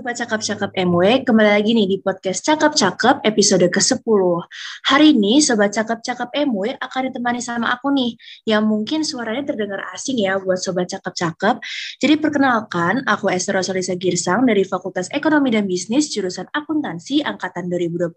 Sobat Cakep-Cakep MW, kembali lagi nih di podcast Cakep-Cakep episode ke-10. Hari ini Sobat Cakep-Cakep MW akan ditemani sama aku nih, yang mungkin suaranya terdengar asing ya buat Sobat Cakep-Cakep. Jadi perkenalkan, aku Esther Rosalisa Girsang dari Fakultas Ekonomi dan Bisnis jurusan Akuntansi Angkatan 2021.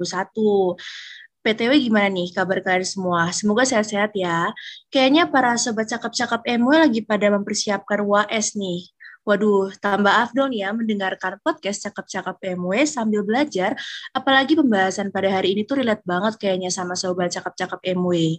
PTW gimana nih kabar kalian semua? Semoga sehat-sehat ya. Kayaknya para sobat cakep-cakep MW lagi pada mempersiapkan UAS nih. Waduh, tambah afdol nih ya mendengarkan podcast cakep-cakep MW sambil belajar, apalagi pembahasan pada hari ini tuh relate banget kayaknya sama sobat cakep-cakep MW.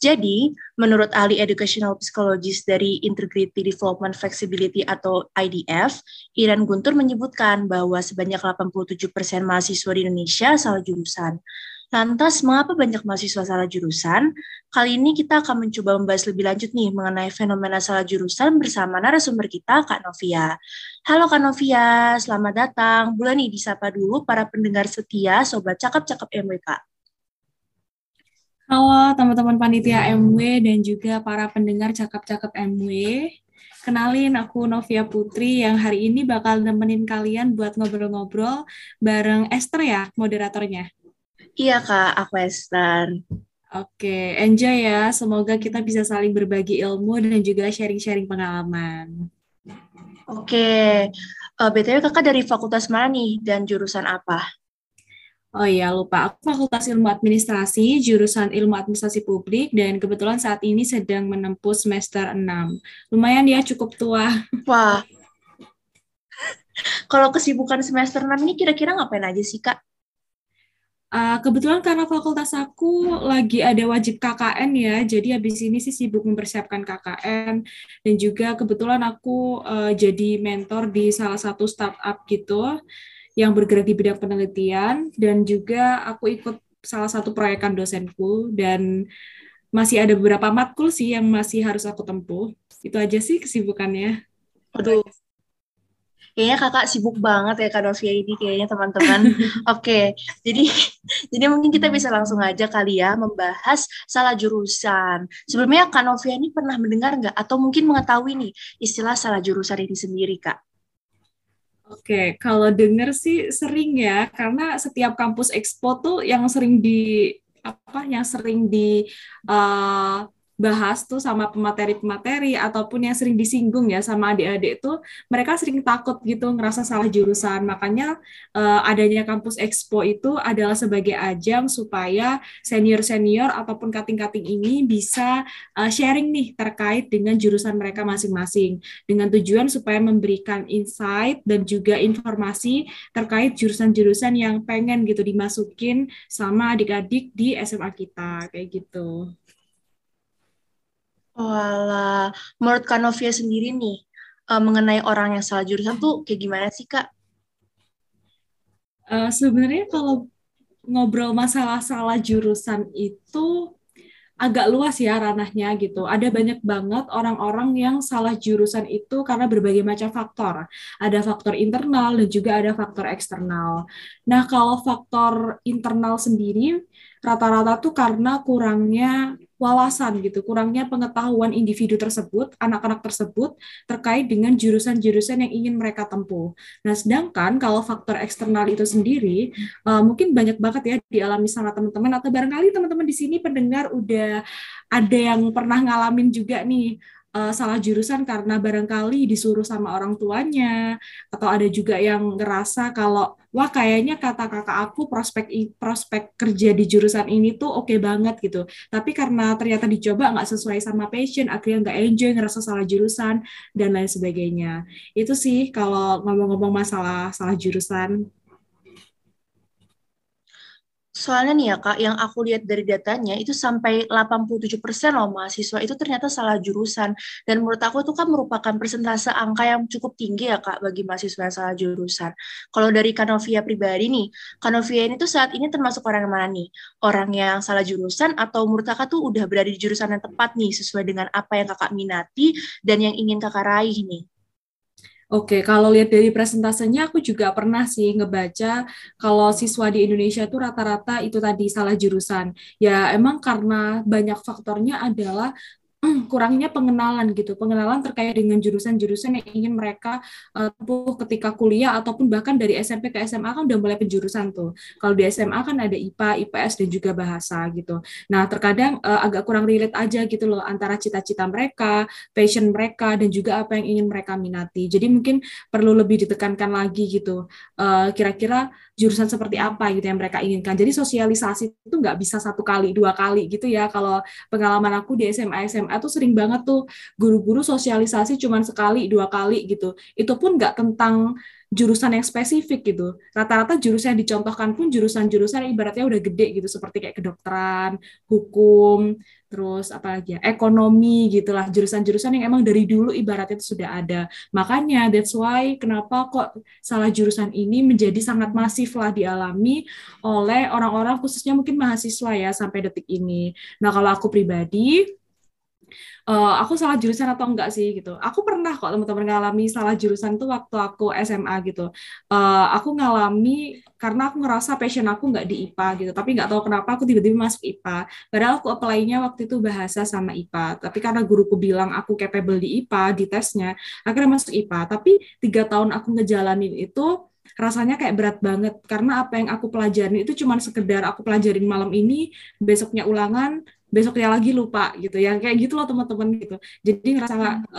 Jadi, menurut ahli educational psychologist dari Integrity Development Flexibility atau IDF, Iran Guntur menyebutkan bahwa sebanyak 87% mahasiswa di Indonesia salah jurusan. Lantas, mengapa banyak mahasiswa salah jurusan? Kali ini kita akan mencoba membahas lebih lanjut nih mengenai fenomena salah jurusan bersama narasumber kita, Kak Novia. Halo Kak Novia, selamat datang. Boleh nih disapa dulu para pendengar setia Sobat Cakep-Cakep MW, Kak. Halo teman-teman panitia MW dan juga para pendengar Cakep-Cakep MW. Kenalin, aku Novia Putri yang hari ini bakal nemenin kalian buat ngobrol-ngobrol bareng Esther ya, moderatornya. Iya Kak, aku Esther. Oke, enjoy ya. Semoga kita bisa saling berbagi ilmu dan juga sharing-sharing pengalaman. Oke, uh, eh, BTW kakak dari fakultas mana nih dan jurusan apa? Oh iya, lupa. Aku Fakultas Ilmu Administrasi, jurusan Ilmu Administrasi Publik, dan kebetulan saat ini sedang menempuh semester 6. Lumayan ya, cukup tua. Wah. Kalau kesibukan semester 6 ini kira-kira ngapain aja sih, Kak? Uh, kebetulan karena fakultas aku lagi ada wajib KKN ya, jadi habis ini sih sibuk mempersiapkan KKN dan juga kebetulan aku uh, jadi mentor di salah satu startup gitu yang bergerak di bidang penelitian dan juga aku ikut salah satu proyekan dosenku dan masih ada beberapa matkul sih yang masih harus aku tempuh. Itu aja sih kesibukannya. Aduh, kayaknya kakak sibuk banget ya Kak Novia ini kayaknya teman-teman. Oke, jadi jadi mungkin kita bisa langsung aja kali ya membahas salah jurusan. Sebelumnya Kak Novia ini pernah mendengar nggak atau mungkin mengetahui nih istilah salah jurusan ini sendiri Kak? Oke, kalau denger sih sering ya, karena setiap kampus expo tuh yang sering di apa, yang sering di uh, bahas tuh sama pemateri-pemateri ataupun yang sering disinggung ya sama adik-adik tuh mereka sering takut gitu ngerasa salah jurusan makanya uh, adanya kampus expo itu adalah sebagai ajang supaya senior-senior ataupun kating-kating ini bisa uh, sharing nih terkait dengan jurusan mereka masing-masing dengan tujuan supaya memberikan insight dan juga informasi terkait jurusan-jurusan yang pengen gitu dimasukin sama adik-adik di SMA kita kayak gitu. Walah, menurut Kak Novia sendiri nih, uh, mengenai orang yang salah jurusan tuh kayak gimana sih, Kak? Uh, sebenarnya kalau ngobrol masalah salah jurusan itu agak luas ya ranahnya gitu. Ada banyak banget orang-orang yang salah jurusan itu karena berbagai macam faktor. Ada faktor internal dan juga ada faktor eksternal. Nah, kalau faktor internal sendiri rata-rata tuh karena kurangnya wawasan gitu, kurangnya pengetahuan individu tersebut, anak-anak tersebut terkait dengan jurusan-jurusan yang ingin mereka tempuh. Nah, sedangkan kalau faktor eksternal itu sendiri uh, mungkin banyak banget ya dialami sama teman-teman atau barangkali teman-teman di sini pendengar udah ada yang pernah ngalamin juga nih uh, salah jurusan karena barangkali disuruh sama orang tuanya atau ada juga yang ngerasa kalau wah kayaknya kata kakak aku prospek prospek kerja di jurusan ini tuh oke okay banget gitu. Tapi karena ternyata dicoba nggak sesuai sama passion akhirnya nggak enjoy ngerasa salah jurusan dan lain sebagainya. Itu sih kalau ngomong-ngomong masalah salah jurusan Soalnya nih ya Kak, yang aku lihat dari datanya itu sampai 87% loh mahasiswa itu ternyata salah jurusan. Dan menurut aku itu kan merupakan persentase angka yang cukup tinggi ya Kak bagi mahasiswa yang salah jurusan. Kalau dari Kanovia pribadi nih, Kanovia ini tuh saat ini termasuk orang yang mana nih? Orang yang salah jurusan atau menurut Kakak tuh udah berada di jurusan yang tepat nih sesuai dengan apa yang Kakak minati dan yang ingin Kakak raih nih? Oke, kalau lihat dari presentasenya aku juga pernah sih ngebaca kalau siswa di Indonesia itu rata-rata itu tadi salah jurusan. Ya emang karena banyak faktornya adalah kurangnya pengenalan gitu, pengenalan terkait dengan jurusan-jurusan yang ingin mereka uh, ketika kuliah ataupun bahkan dari SMP ke SMA kan udah mulai penjurusan tuh. Kalau di SMA kan ada IPA, IPS dan juga bahasa gitu. Nah, terkadang uh, agak kurang relate aja gitu loh antara cita-cita mereka, passion mereka dan juga apa yang ingin mereka minati. Jadi mungkin perlu lebih ditekankan lagi gitu. Uh, kira-kira jurusan seperti apa gitu yang mereka inginkan. Jadi sosialisasi itu nggak bisa satu kali, dua kali gitu ya. Kalau pengalaman aku di SMA SMA tuh sering banget tuh guru-guru sosialisasi cuma sekali, dua kali gitu. Itu pun nggak tentang jurusan yang spesifik gitu. Rata-rata jurusan yang dicontohkan pun jurusan-jurusan yang ibaratnya udah gede gitu, seperti kayak kedokteran, hukum, terus apa lagi ya, ekonomi gitulah, jurusan-jurusan yang emang dari dulu ibaratnya itu sudah ada. Makanya that's why kenapa kok salah jurusan ini menjadi sangat masif lah dialami oleh orang-orang khususnya mungkin mahasiswa ya sampai detik ini. Nah kalau aku pribadi, uh, aku salah jurusan atau enggak sih gitu. Aku pernah kok teman-teman ngalami salah jurusan tuh waktu aku SMA gitu. Uh, aku ngalami karena aku ngerasa passion aku nggak di IPA gitu. Tapi nggak tahu kenapa aku tiba-tiba masuk IPA. Padahal aku apply-nya waktu itu bahasa sama IPA. Tapi karena guruku bilang aku capable di IPA di tesnya, akhirnya masuk IPA. Tapi tiga tahun aku ngejalanin itu rasanya kayak berat banget karena apa yang aku pelajarin itu cuma sekedar aku pelajarin malam ini besoknya ulangan besoknya lagi lupa gitu ya. Kayak gitu loh teman-teman gitu. Jadi ngerasa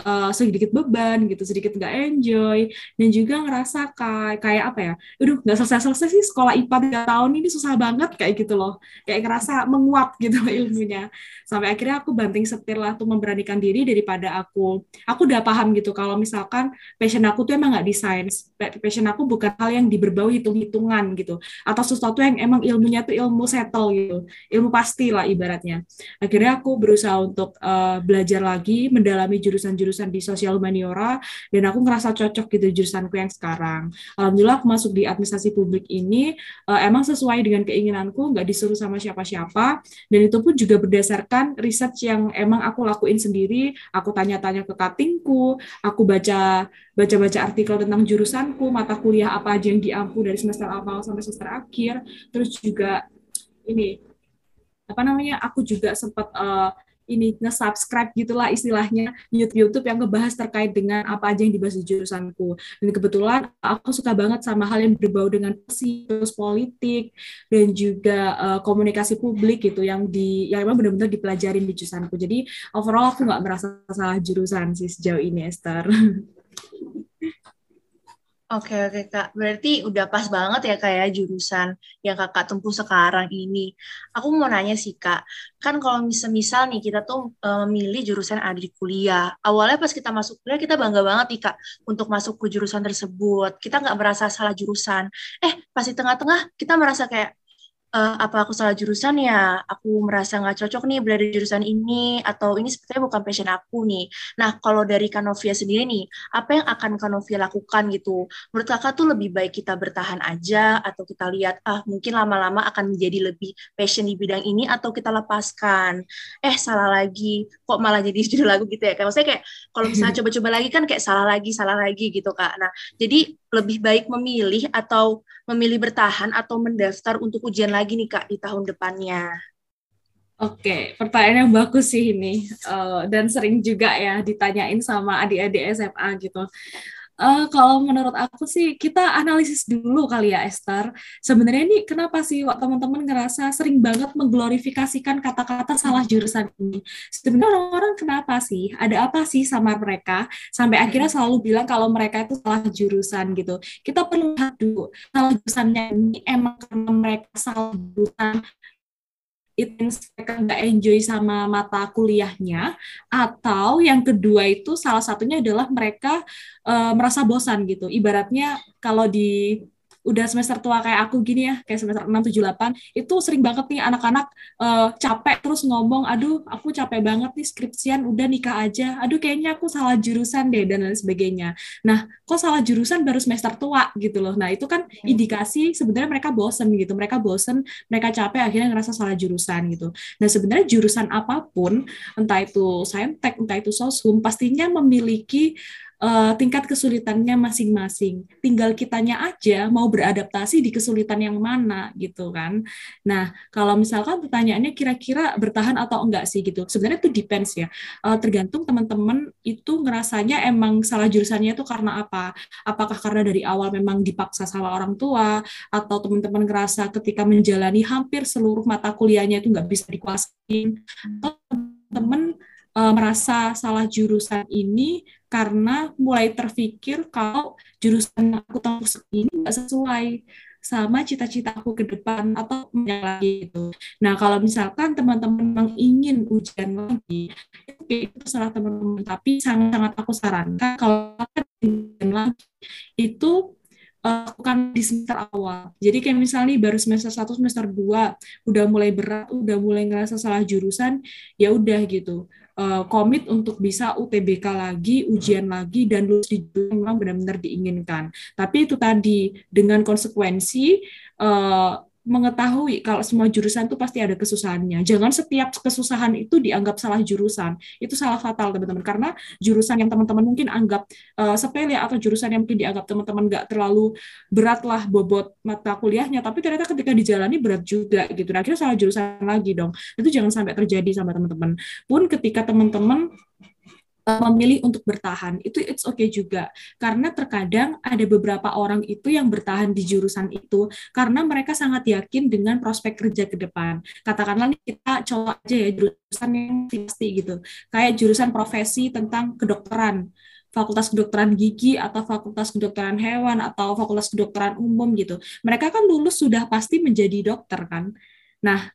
uh, sedikit beban gitu sedikit nggak enjoy dan juga ngerasa kayak kayak apa ya udah nggak selesai-selesai sih sekolah IPA tiga tahun ini susah banget kayak gitu loh. Kayak ngerasa menguap gitu ilmunya. Sampai akhirnya aku banting setir lah tuh memberanikan diri daripada aku. Aku udah paham gitu kalau misalkan passion aku tuh emang nggak di sains passion aku bukan hal yang diberbau hitung-hitungan gitu atau sesuatu yang emang ilmunya tuh ilmu settle gitu. Ilmu pasti lah ibaratnya akhirnya aku berusaha untuk uh, belajar lagi mendalami jurusan-jurusan di sosial humaniora dan aku ngerasa cocok gitu jurusanku yang sekarang. Alhamdulillah aku masuk di administrasi publik ini uh, emang sesuai dengan keinginanku nggak disuruh sama siapa-siapa. Dan itu pun juga berdasarkan research yang emang aku lakuin sendiri. Aku tanya-tanya ke katingku aku baca baca-baca artikel tentang jurusanku mata kuliah apa aja yang diampu dari semester awal sampai semester akhir. Terus juga ini apa namanya aku juga sempat uh, ini nge-subscribe gitulah istilahnya YouTube-YouTube yang ngebahas terkait dengan apa aja yang dibahas di jurusanku. Dan kebetulan aku suka banget sama hal yang berbau dengan terus politik dan juga uh, komunikasi publik gitu yang di yang memang benar-benar dipelajari di jurusanku. Jadi overall aku nggak merasa salah jurusan sih sejauh ini Esther. Oke oke kak, berarti udah pas banget ya kayak ya, jurusan yang kakak tempuh sekarang ini. Aku mau nanya sih kak, kan kalau misal-misal nih kita tuh memilih jurusan ada di kuliah, awalnya pas kita masuk kuliah kita bangga banget nih kak untuk masuk ke jurusan tersebut. Kita nggak merasa salah jurusan. Eh pas di tengah-tengah kita merasa kayak uh, apa aku salah jurusan ya, aku merasa nggak cocok nih berada di jurusan ini, atau ini sepertinya bukan passion aku nih. Nah, kalau dari Kanovia sendiri nih, apa yang akan Kanovia lakukan gitu? Menurut kakak tuh lebih baik kita bertahan aja, atau kita lihat, ah mungkin lama-lama akan menjadi lebih passion di bidang ini, atau kita lepaskan. Eh, salah lagi, kok malah jadi judul lagu gitu ya? Kayak maksudnya kayak, kalau misalnya coba-coba lagi kan kayak salah lagi, salah lagi gitu kak. Nah, jadi lebih baik memilih atau memilih bertahan atau mendaftar untuk ujian lagi nih Kak di tahun depannya? Oke, pertanyaan yang bagus sih ini uh, dan sering juga ya ditanyain sama adik-adik SMA gitu. Uh, kalau menurut aku sih kita analisis dulu kali ya Esther. Sebenarnya ini kenapa sih teman-teman ngerasa sering banget mengglorifikasikan kata-kata salah jurusan ini? Sebenarnya orang-orang kenapa sih? Ada apa sih sama mereka sampai akhirnya selalu bilang kalau mereka itu salah jurusan gitu. Kita perlu lihat dulu salah jurusannya ini emang karena mereka salah jurusan itu mereka nggak enjoy sama mata kuliahnya atau yang kedua itu salah satunya adalah mereka uh, merasa bosan gitu. Ibaratnya kalau di udah semester tua kayak aku gini ya, kayak semester 6, 7, 8, itu sering banget nih anak-anak uh, capek terus ngomong, aduh aku capek banget nih skripsian, udah nikah aja, aduh kayaknya aku salah jurusan deh, dan lain sebagainya. Nah, kok salah jurusan baru semester tua gitu loh. Nah, itu kan hmm. indikasi sebenarnya mereka bosen gitu, mereka bosen, mereka capek, akhirnya ngerasa salah jurusan gitu. Nah, sebenarnya jurusan apa pun, entah itu saintek, entah itu sosum, pastinya memiliki uh, tingkat kesulitannya masing-masing. Tinggal kitanya aja mau beradaptasi di kesulitan yang mana gitu kan. Nah, kalau misalkan pertanyaannya kira-kira bertahan atau enggak sih gitu. Sebenarnya itu depends ya. Uh, tergantung teman-teman itu ngerasanya emang salah jurusannya itu karena apa? Apakah karena dari awal memang dipaksa sama orang tua atau teman-teman ngerasa ketika menjalani hampir seluruh mata kuliahnya itu nggak bisa dikuasain atau teman-teman uh, merasa salah jurusan ini karena mulai terpikir kalau jurusan yang aku tempuh ini nggak sesuai sama cita-cita aku ke depan atau lagi itu. Nah, kalau misalkan teman-teman memang ingin ujian lagi, itu itu salah teman-teman. Tapi sangat-sangat aku sarankan kalau ujian lagi itu lakukan di semester awal. Jadi kayak misalnya baru semester 1, semester 2 udah mulai berat, udah mulai ngerasa salah jurusan, ya udah gitu uh, komit untuk bisa UTBK lagi, ujian lagi, dan lulus di memang benar-benar diinginkan. Tapi itu tadi dengan konsekuensi uh, mengetahui kalau semua jurusan itu pasti ada kesusahannya. Jangan setiap kesusahan itu dianggap salah jurusan. Itu salah fatal, teman-teman. Karena jurusan yang teman-teman mungkin anggap uh, sepele atau jurusan yang mungkin dianggap teman-teman nggak terlalu berat lah bobot mata kuliahnya, tapi ternyata ketika dijalani berat juga gitu. Nah, akhirnya salah jurusan lagi dong. Itu jangan sampai terjadi sama teman-teman. Pun ketika teman-teman memilih untuk bertahan itu it's okay juga. Karena terkadang ada beberapa orang itu yang bertahan di jurusan itu karena mereka sangat yakin dengan prospek kerja ke depan. Katakanlah nih kita coba aja ya jurusan yang pasti gitu. Kayak jurusan profesi tentang kedokteran fakultas kedokteran gigi atau fakultas kedokteran hewan atau fakultas kedokteran umum gitu. Mereka kan lulus sudah pasti menjadi dokter kan. Nah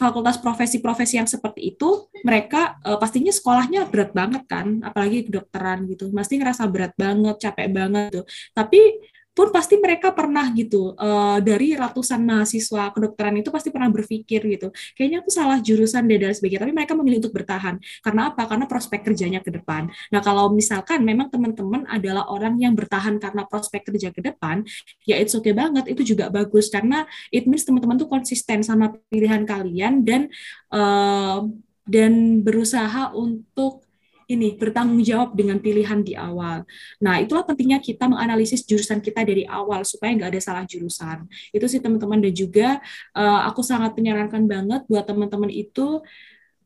fakultas profesi-profesi yang seperti itu mereka uh, pastinya sekolahnya berat banget kan apalagi kedokteran gitu. Pasti ngerasa berat banget capek banget tuh tapi pun pasti mereka pernah gitu uh, dari ratusan mahasiswa kedokteran itu pasti pernah berpikir gitu kayaknya aku salah jurusan deh dan sebagainya. Tapi mereka memilih untuk bertahan. Karena apa? Karena prospek kerjanya ke depan. Nah kalau misalkan memang teman-teman adalah orang yang bertahan karena prospek kerja ke depan ya it's okay banget itu juga bagus. Karena it means teman-teman tuh konsisten sama pilihan kalian dan uh, dan berusaha untuk ini bertanggung jawab dengan pilihan di awal. Nah, itulah pentingnya kita menganalisis jurusan kita dari awal supaya nggak ada salah jurusan. Itu sih teman-teman dan juga uh, aku sangat menyarankan banget buat teman-teman itu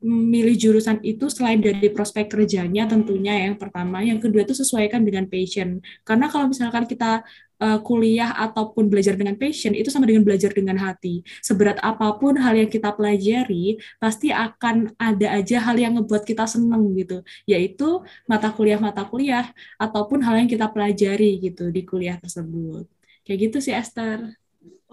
memilih jurusan itu selain dari prospek kerjanya tentunya yang pertama, yang kedua itu sesuaikan dengan passion. Karena kalau misalkan kita uh, kuliah ataupun belajar dengan passion itu sama dengan belajar dengan hati. Seberat apa pun hal yang kita pelajari, pasti akan ada aja hal yang ngebuat kita seneng gitu, yaitu mata kuliah-mata kuliah ataupun hal yang kita pelajari gitu di kuliah tersebut. Kayak gitu sih Esther.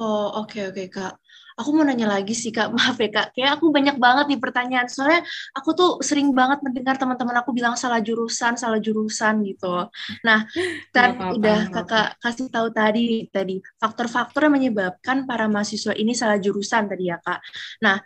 Oh, oke okay, oke okay, Kak. Aku mau nanya lagi sih Kak, maaf ya Kak. Kayak aku banyak banget nih pertanyaan. Soalnya aku tuh sering banget mendengar teman-teman aku bilang salah jurusan, salah jurusan gitu. Nah, kan udah Kakak kasih tahu tadi tadi faktor-faktor yang menyebabkan para mahasiswa ini salah jurusan tadi ya Kak. Nah,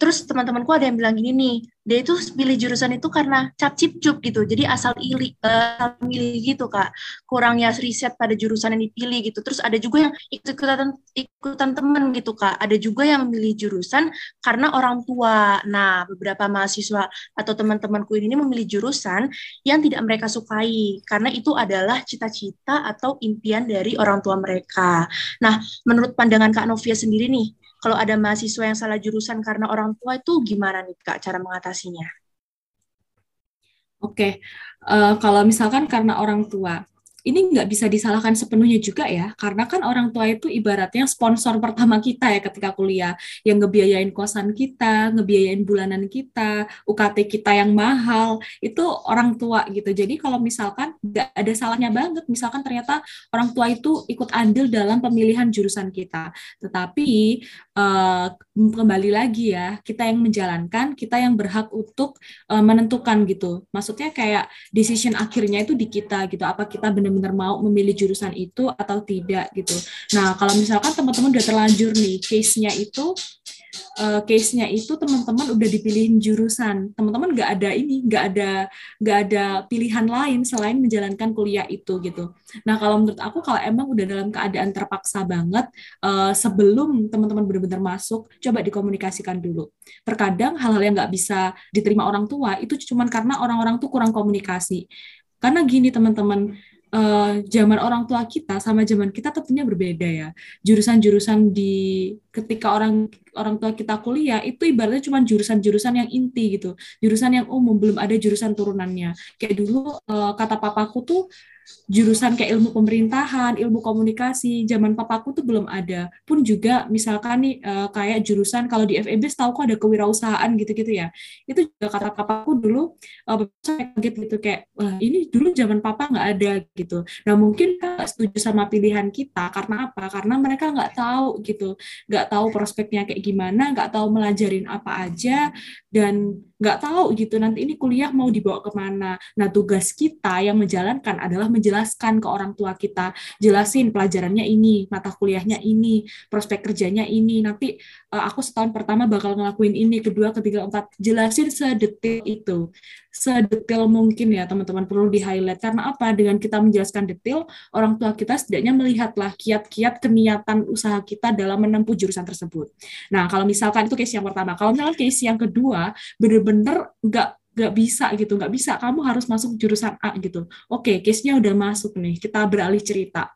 terus teman-temanku ada yang bilang gini nih dia itu pilih jurusan itu karena cap cip cup gitu. Jadi asal ili uh, milih gitu kak. Kurangnya riset pada jurusan yang dipilih gitu. Terus ada juga yang ikutan ikutan temen gitu kak. Ada juga yang memilih jurusan karena orang tua. Nah beberapa mahasiswa atau teman-temanku ini memilih jurusan yang tidak mereka sukai karena itu adalah cita-cita atau impian dari orang tua mereka. Nah menurut pandangan kak Novia sendiri nih kalau ada mahasiswa yang salah jurusan karena orang tua itu gimana nih Kak cara mengatasinya? Oke, uh, kalau misalkan karena orang tua, ini nggak bisa disalahkan sepenuhnya juga ya, karena kan orang tua itu ibaratnya sponsor pertama kita ya ketika kuliah, yang ngebiayain kosan kita, ngebiayain bulanan kita, UKT kita yang mahal, itu orang tua gitu. Jadi kalau misalkan nggak ada salahnya banget, misalkan ternyata orang tua itu ikut andil dalam pemilihan jurusan kita, tetapi uh, kembali lagi ya, kita yang menjalankan, kita yang berhak untuk uh, menentukan gitu. Maksudnya kayak decision akhirnya itu di kita gitu, apa kita benar benar mau memilih jurusan itu atau tidak gitu. Nah, kalau misalkan teman-teman udah terlanjur nih case-nya itu uh, case-nya itu teman-teman udah dipilihin jurusan. Teman-teman nggak ada ini, nggak ada nggak ada pilihan lain selain menjalankan kuliah itu gitu. Nah, kalau menurut aku kalau emang udah dalam keadaan terpaksa banget uh, sebelum teman-teman benar-benar masuk, coba dikomunikasikan dulu. Terkadang hal-hal yang nggak bisa diterima orang tua itu cuma karena orang-orang tuh kurang komunikasi Karena gini teman-teman, uh, zaman orang tua kita sama zaman kita tentunya berbeda ya. Jurusan-jurusan di ketika orang orang tua kita kuliah itu ibaratnya cuma jurusan-jurusan yang inti gitu, jurusan yang umum belum ada jurusan turunannya. Kayak dulu uh, kata papaku tuh jurusan kayak ilmu pemerintahan, ilmu komunikasi, zaman papaku tuh belum ada. Pun juga misalkan nih uh, kayak jurusan kalau di FEB tahu kok ada kewirausahaan gitu-gitu ya. Itu juga kata papaku dulu uh, kaget gitu kayak ini dulu zaman papa nggak ada gitu. Nah mungkin nggak setuju sama pilihan kita karena apa? Karena mereka nggak tahu gitu, nggak tahu prospeknya kayak gimana, nggak tahu melajarin apa aja dan nggak tahu gitu nanti ini kuliah mau dibawa ke mana. Nah tugas kita yang menjalankan adalah menjelaskan ke orang tua kita, jelasin pelajarannya ini, mata kuliahnya ini, prospek kerjanya ini. Nanti uh, aku setahun pertama bakal ngelakuin ini, kedua, ketiga, empat, jelasin sedetil itu sedetail mungkin ya teman-teman perlu di highlight karena apa? Dengan kita menjelaskan detail orang tua kita setidaknya melihatlah kiat-kiat keniatan usaha kita dalam menempuh jurusan tersebut. Nah kalau misalkan itu case yang pertama, kalau misalkan case yang kedua bener-bener nggak nggak bisa gitu, nggak bisa. Kamu harus masuk jurusan A gitu. Oke, case-nya udah masuk nih, kita beralih cerita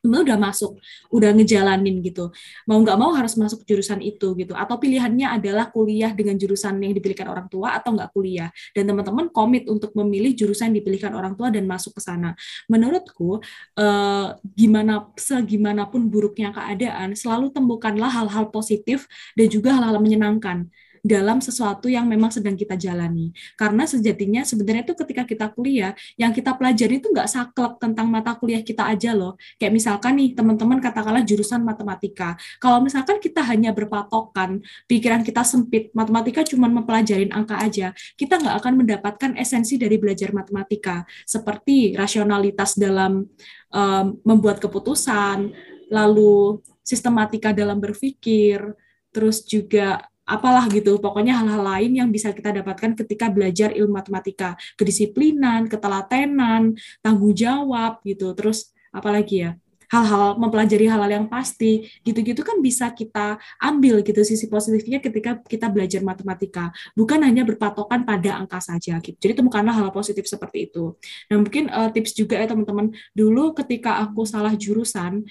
sebenarnya udah masuk, udah ngejalanin gitu. Mau nggak mau harus masuk jurusan itu gitu. Atau pilihannya adalah kuliah dengan jurusan yang dipilihkan orang tua atau nggak kuliah. Dan teman-teman komit untuk memilih jurusan yang dipilihkan orang tua dan masuk ke sana. Menurutku, eh, gimana segimanapun buruknya keadaan, selalu temukanlah hal-hal positif dan juga hal-hal menyenangkan dalam sesuatu yang memang sedang kita jalani. Karena sejatinya sebenarnya itu ketika kita kuliah, yang kita pelajari itu nggak saklek tentang mata kuliah kita aja loh. Kayak misalkan nih teman-teman katakanlah jurusan matematika. Kalau misalkan kita hanya berpatokan, pikiran kita sempit, matematika cuma mempelajarin angka aja, kita nggak akan mendapatkan esensi dari belajar matematika, seperti rasionalitas dalam um, membuat keputusan, lalu sistematika dalam berpikir, terus juga apalah gitu. Pokoknya hal-hal lain yang bisa kita dapatkan ketika belajar ilmu matematika. Kedisiplinan ketelatenan tanggung jawab gitu. Terus apalagi ya? Hal-hal mempelajari hal-hal yang pasti. Gitu-gitu kan bisa kita ambil gitu sisi positifnya ketika kita belajar matematika. Bukan hanya berpatokan pada angka saja gitu. Jadi temukanlah hal, positif seperti itu. Nah mungkin uh, tips juga ya teman-teman. Dulu ketika aku salah jurusan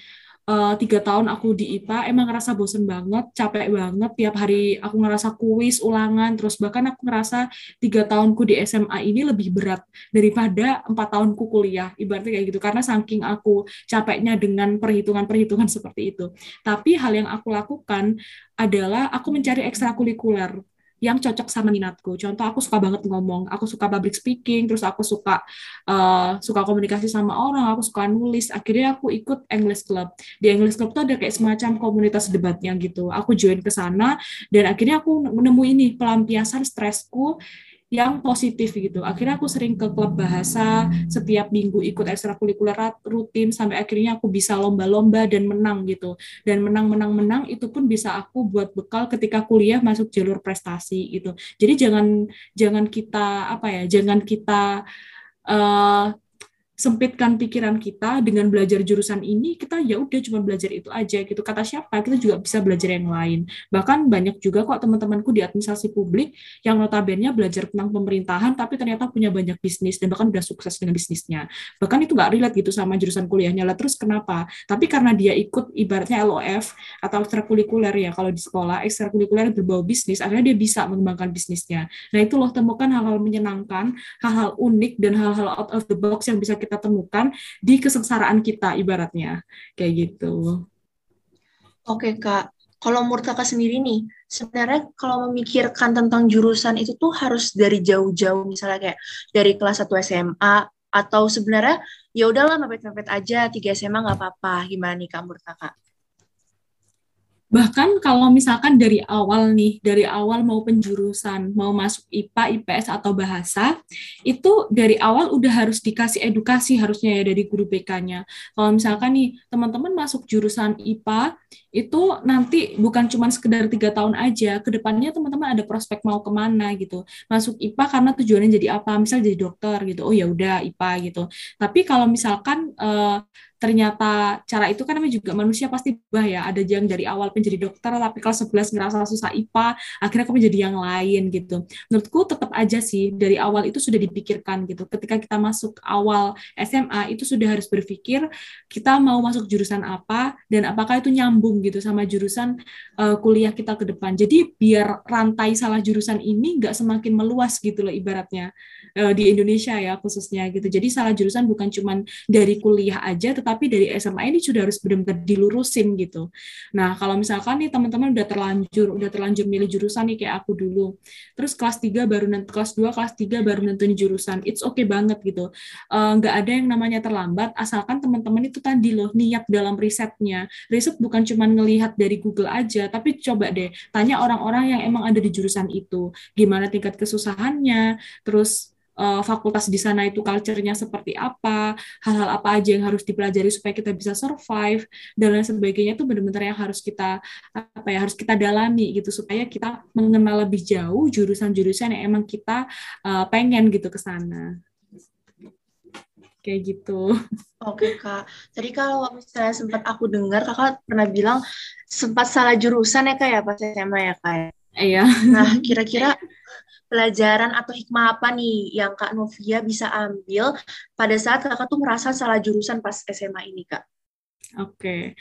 uh, tiga tahun aku di IPA emang ngerasa bosen banget, capek banget. Tiap hari aku ngerasa kuis, ulangan, terus bahkan aku ngerasa tiga tahunku di SMA ini lebih berat daripada empat tahunku kuliah, ibaratnya kayak gitu. Karena saking aku capeknya dengan perhitungan-perhitungan seperti itu. Tapi hal yang aku lakukan adalah aku mencari ekstrakurikuler yang cocok sama minatku. Contoh aku suka banget ngomong, aku suka public speaking, terus aku suka uh, suka komunikasi sama orang, aku suka nulis. Akhirnya aku ikut English Club. Di English Club tuh ada kayak semacam komunitas debatnya gitu. Aku join ke sana dan akhirnya aku menemui ini pelampiasan stresku yang positif gitu. Akhirnya aku sering ke klub bahasa, setiap minggu ikut ekstrakurikuler rutin sampai akhirnya aku bisa lomba-lomba dan menang gitu. Dan menang-menang-menang itu pun bisa aku buat bekal ketika kuliah masuk jalur prestasi gitu. Jadi jangan jangan kita apa ya, jangan kita uh, sempitkan pikiran kita dengan belajar jurusan ini kita ya udah cuma belajar itu aja gitu. Kata siapa? Kita juga bisa belajar yang lain. Bahkan banyak juga kok teman-temanku di administrasi publik yang notabene belajar tentang pemerintahan tapi ternyata punya banyak bisnis dan bahkan udah sukses dengan bisnisnya. Bahkan itu nggak relate gitu sama jurusan kuliahnya. Lah terus kenapa? Tapi karena dia ikut ibaratnya LOF atau ekstrakurikuler ya kalau di sekolah ekstrakurikuler berbau bisnis akhirnya dia bisa mengembangkan bisnisnya. Nah itu loh temukan hal-hal menyenangkan hal-hal unik dan hal-hal out of the box yang bisa kita kita temukan di kesengsaraan kita ibaratnya kayak gitu. Oke kak, kalau menurut kakak sendiri nih, sebenarnya kalau memikirkan tentang jurusan itu tuh harus dari jauh-jauh, misalnya kayak dari kelas 1 SMA, atau sebenarnya ya udahlah mepet-mepet aja, tiga SMA nggak apa-apa. Gimana nih kak menurut kakak? Bahkan kalau misalkan dari awal nih, dari awal mau penjurusan, mau masuk IPA, IPS atau bahasa, itu dari awal udah harus dikasih edukasi harusnya ya dari guru BK-nya. Kalau misalkan nih teman-teman masuk jurusan IPA, itu nanti bukan cuma sekedar tiga tahun aja, ke depannya teman-teman ada prospek mau ke mana gitu. Masuk IPA karena tujuannya jadi apa? Misal jadi dokter gitu. Oh ya udah IPA gitu. Tapi kalau misalkan uh, ternyata cara itu kan namanya juga manusia pasti berubah ya. Ada yang dari awal menjadi dokter, tapi kelas 11 ngerasa susah IPA, akhirnya aku menjadi yang lain gitu. Menurutku tetap aja sih, dari awal itu sudah dipikirkan gitu. Ketika kita masuk awal SMA, itu sudah harus berpikir kita mau masuk jurusan apa, dan apakah itu nyambung gitu sama jurusan uh, kuliah kita ke depan. Jadi biar rantai salah jurusan ini nggak semakin meluas gitu loh ibaratnya uh, di Indonesia ya khususnya gitu. Jadi salah jurusan bukan cuma dari kuliah aja, tetapi tapi dari SMA ini sudah harus benar-benar dilurusin gitu. Nah, kalau misalkan nih teman-teman udah terlanjur, udah terlanjur milih jurusan nih kayak aku dulu, terus kelas 3 baru nanti kelas 2, kelas 3 baru nentuin jurusan, it's okay banget gitu. Uh, nggak ada yang namanya terlambat, asalkan teman-teman itu tadi loh, niat dalam risetnya. Riset bukan cuma ngelihat dari Google aja, tapi coba deh, tanya orang-orang yang emang ada di jurusan itu, gimana tingkat kesusahannya, terus uh, fakultas di sana itu culture-nya seperti apa, hal-hal apa aja yang harus dipelajari supaya kita bisa survive dan lain sebagainya itu benar-benar yang harus kita apa ya harus kita dalami gitu supaya kita mengenal lebih jauh jurusan-jurusan yang emang kita uh, pengen gitu ke sana kayak gitu. Oke kak, tadi kalau misalnya sempat aku dengar kakak pernah bilang sempat salah jurusan ya kak ya pas SMA ya kak. Ya? Iya. Nah kira-kira pelajaran atau hikmah apa nih yang Kak Novia bisa ambil pada saat Kakak tuh merasa salah jurusan pas SMA ini, Kak? Oke.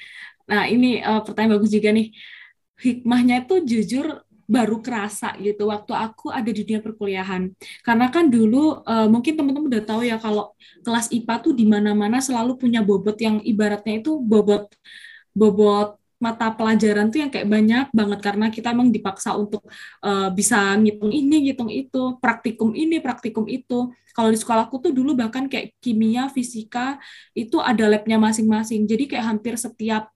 Nah, ini uh, pertanyaan bagus juga nih. Hikmahnya itu jujur baru kerasa gitu waktu aku ada di dunia perkuliahan. Karena kan dulu uh, mungkin teman-teman udah tahu ya kalau kelas IPA tuh di mana-mana selalu punya bobot yang ibaratnya itu bobot bobot mata pelajaran tuh yang kayak banyak banget karena kita emang dipaksa untuk uh, bisa ngitung ini, ngitung itu, praktikum ini, praktikum itu. Kalau di sekolahku tuh dulu bahkan kayak kimia, fisika itu ada labnya masing-masing. Jadi kayak hampir setiap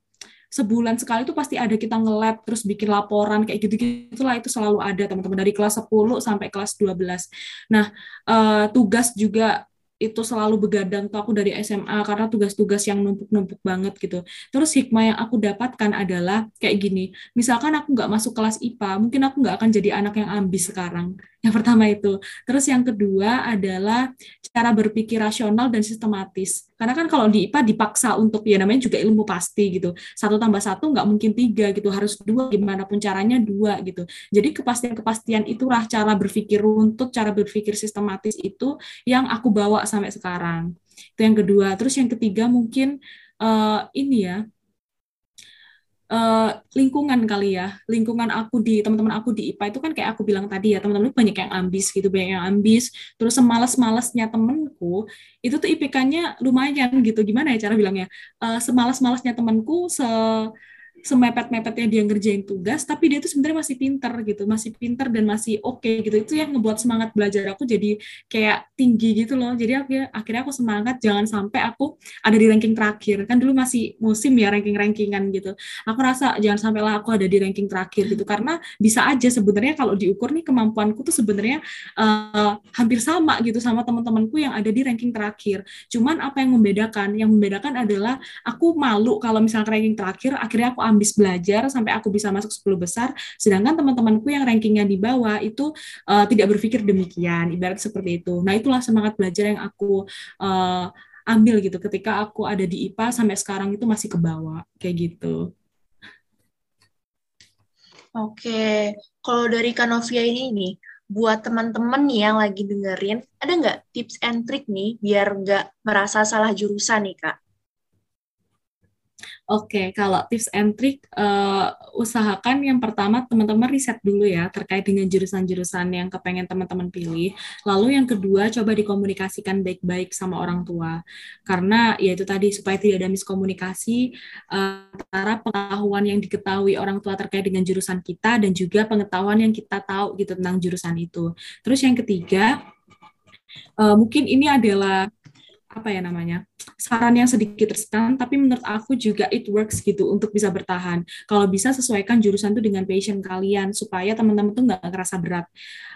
sebulan sekali tuh pasti ada kita nge-lab terus bikin laporan kayak gitu-gitu lah itu selalu ada teman-teman dari kelas 10 sampai kelas 12. Nah, uh, tugas juga itu selalu begadang tuh aku dari SMA karena tugas-tugas yang numpuk-numpuk banget gitu. Terus hikmah yang aku dapatkan adalah kayak gini, misalkan aku nggak masuk kelas IPA, mungkin aku nggak akan jadi anak yang ambis sekarang. Yang pertama itu. Terus yang kedua adalah cara berpikir rasional dan sistematis. Karena kan kalau di IPA dipaksa untuk ya namanya juga ilmu pasti gitu. Satu tambah satu nggak mungkin tiga gitu, harus dua gimana pun caranya dua gitu. Jadi kepastian-kepastian itulah cara berpikir runtut, cara berpikir sistematis itu yang aku bawa sampai sekarang. Itu yang kedua. Terus yang ketiga mungkin uh, ini ya uh, lingkungan kali ya. Lingkungan aku di teman-teman aku di IPA itu kan kayak aku bilang tadi ya teman-teman banyak yang ambis gitu banyak yang ambis. Terus semalas-malasnya temenku itu tuh IPK-nya lumayan gitu. Gimana ya cara bilangnya? Uh, semalas-malasnya temenku se semepet-mepetnya dia ngerjain tugas, tapi dia tuh sebenarnya masih pinter gitu, masih pinter dan masih oke okay, gitu. Itu yang ngebuat semangat belajar aku jadi kayak tinggi gitu loh. Jadi akhirnya, akhirnya aku semangat jangan sampai aku ada di ranking terakhir. Kan dulu masih musim ya ranking-rankingan gitu. Aku rasa jangan sampai lah aku ada di ranking terakhir gitu karena bisa aja sebenarnya kalau diukur nih kemampuanku tuh sebenarnya uh, hampir sama gitu sama teman-temanku yang ada di ranking terakhir. Cuman apa yang membedakan? Yang membedakan adalah aku malu kalau misalnya ranking terakhir akhirnya aku ambis belajar sampai aku bisa masuk 10 besar, sedangkan teman-temanku yang rankingnya di bawah itu uh, tidak berpikir demikian, ibarat seperti itu. Nah itulah semangat belajar yang aku uh, ambil gitu ketika aku ada di IPA sampai sekarang itu masih ke bawah kayak gitu. Oke, kalau dari Kanovia ini nih, buat teman-teman yang lagi dengerin, ada nggak tips and trick nih biar nggak merasa salah jurusan nih, Kak? Oke, kalau tips and trick, uh, usahakan yang pertama teman-teman riset dulu ya terkait dengan jurusan-jurusan yang kepengen teman-teman pilih. Lalu yang kedua, coba dikomunikasikan baik-baik sama orang tua. Karena ya itu tadi, supaya tidak ada miskomunikasi uh, antara pengetahuan yang diketahui orang tua terkait dengan jurusan kita dan juga pengetahuan yang kita tahu gitu tentang jurusan itu. Terus yang ketiga, uh, mungkin ini adalah apa ya namanya saran yang sedikit riskan tapi menurut aku juga it works gitu untuk bisa bertahan. Kalau bisa sesuaikan jurusan itu dengan passion kalian supaya teman-teman tuh nggak ngerasa berat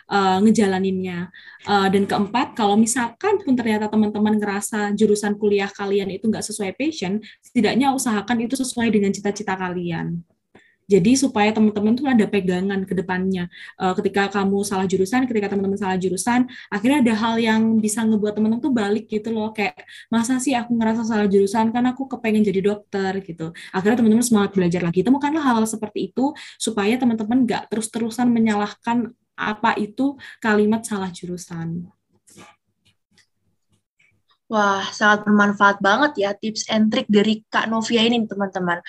uh, ngejalaninnya. Uh, dan keempat kalau misalkan pun ternyata teman-teman ngerasa jurusan kuliah kalian itu nggak sesuai passion setidaknya usahakan itu sesuai dengan cita-cita kalian Jadi supaya teman-teman tuh ada pegangan ke depannya. Uh, ketika kamu salah jurusan, ketika teman-teman salah jurusan, akhirnya ada hal yang bisa ngebuat teman-teman tuh balik gitu loh. Kayak masa sih aku ngerasa salah jurusan kan aku kepengen jadi dokter gitu. Akhirnya teman-teman semangat belajar lagi. Temukanlah hal-hal seperti itu supaya teman-teman nggak terus-terusan menyalahkan apa itu kalimat salah jurusan. Wah, sangat bermanfaat banget ya tips and trick dari Kak Novia ini, teman-teman.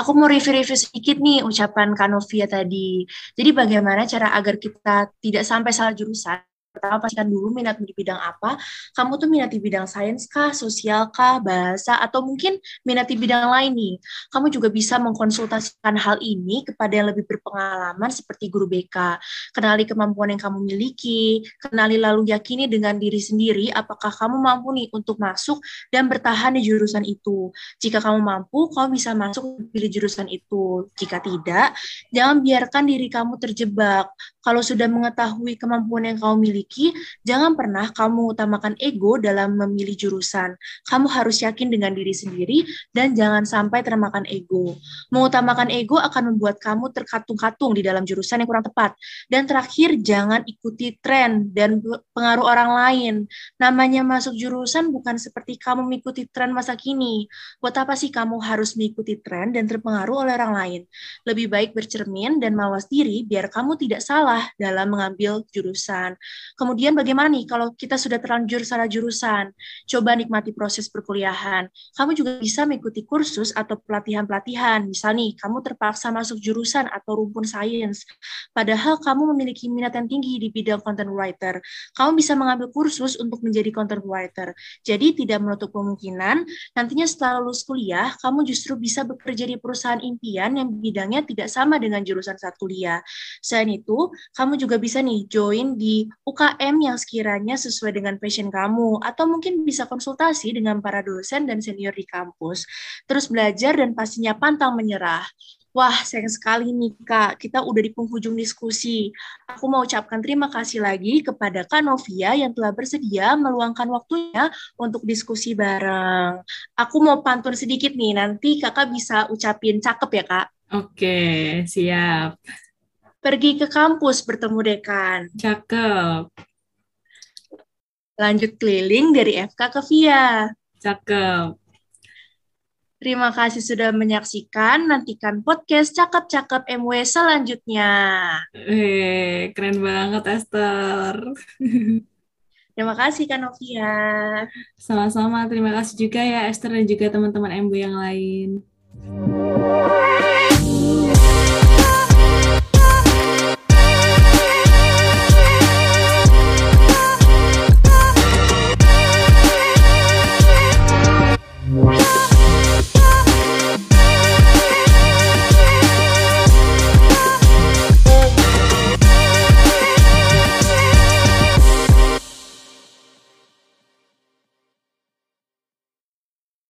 Aku mau review-review sedikit nih ucapan Kak Novia tadi. Jadi bagaimana cara agar kita tidak sampai salah jurusan? Pertama pastikan dulu minat di bidang apa. Kamu tuh minat di bidang sains kah, sosial kah, bahasa, atau mungkin minat di bidang lain nih. Kamu juga bisa mengkonsultasikan hal ini kepada yang lebih berpengalaman seperti guru BK. Kenali kemampuan yang kamu miliki, kenali lalu yakini dengan diri sendiri apakah kamu mampu nih untuk masuk dan bertahan di jurusan itu. Jika kamu mampu, kamu bisa masuk pilih jurusan itu. Jika tidak, jangan biarkan diri kamu terjebak. Kalau sudah mengetahui kemampuan yang kamu miliki, miliki, jangan pernah kamu utamakan ego dalam memilih jurusan. Kamu harus yakin dengan diri sendiri dan jangan sampai termakan ego. Mengutamakan ego akan membuat kamu terkatung-katung di dalam jurusan yang kurang tepat. Dan terakhir, jangan ikuti tren dan pengaruh orang lain. Namanya masuk jurusan bukan seperti kamu mengikuti tren masa kini. Buat apa sih kamu harus mengikuti tren dan terpengaruh oleh orang lain? Lebih baik bercermin dan mawas diri biar kamu tidak salah dalam mengambil jurusan. Kemudian bagaimana nih kalau kita sudah terlanjur salah jurusan? Coba nikmati proses perkuliahan. Kamu juga bisa mengikuti kursus atau pelatihan-pelatihan. Misal nih, kamu terpaksa masuk jurusan atau rumpun sains. Padahal kamu memiliki minat yang tinggi di bidang content writer. Kamu bisa mengambil kursus untuk menjadi content writer. Jadi tidak menutup kemungkinan nantinya setelah lulus kuliah, kamu justru bisa bekerja di perusahaan impian yang bidangnya tidak sama dengan jurusan saat kuliah. Selain itu, kamu juga bisa nih join di UK UKM yang sekiranya sesuai dengan passion kamu, atau mungkin bisa konsultasi dengan para dosen dan senior di kampus. Terus belajar dan pastinya pantang menyerah. Wah, sayang sekali nih Kak, kita udah di penghujung diskusi. Aku mau ucapkan terima kasih lagi kepada Kak Novia yang telah bersedia meluangkan waktunya untuk diskusi bareng. Aku mau pantun sedikit nih, nanti Kakak bisa ucapin cakep ya Kak? Oke, siap. Pergi ke kampus bertemu dekan. Cakep. Lanjut keliling dari FK ke VIA. Cakep. Terima kasih sudah menyaksikan. Nantikan podcast Cakep-Cakep MW selanjutnya. Eh, keren banget Esther. Terima kasih Kak Novia. Sama-sama. Terima kasih juga ya Esther dan juga teman-teman MW yang lain.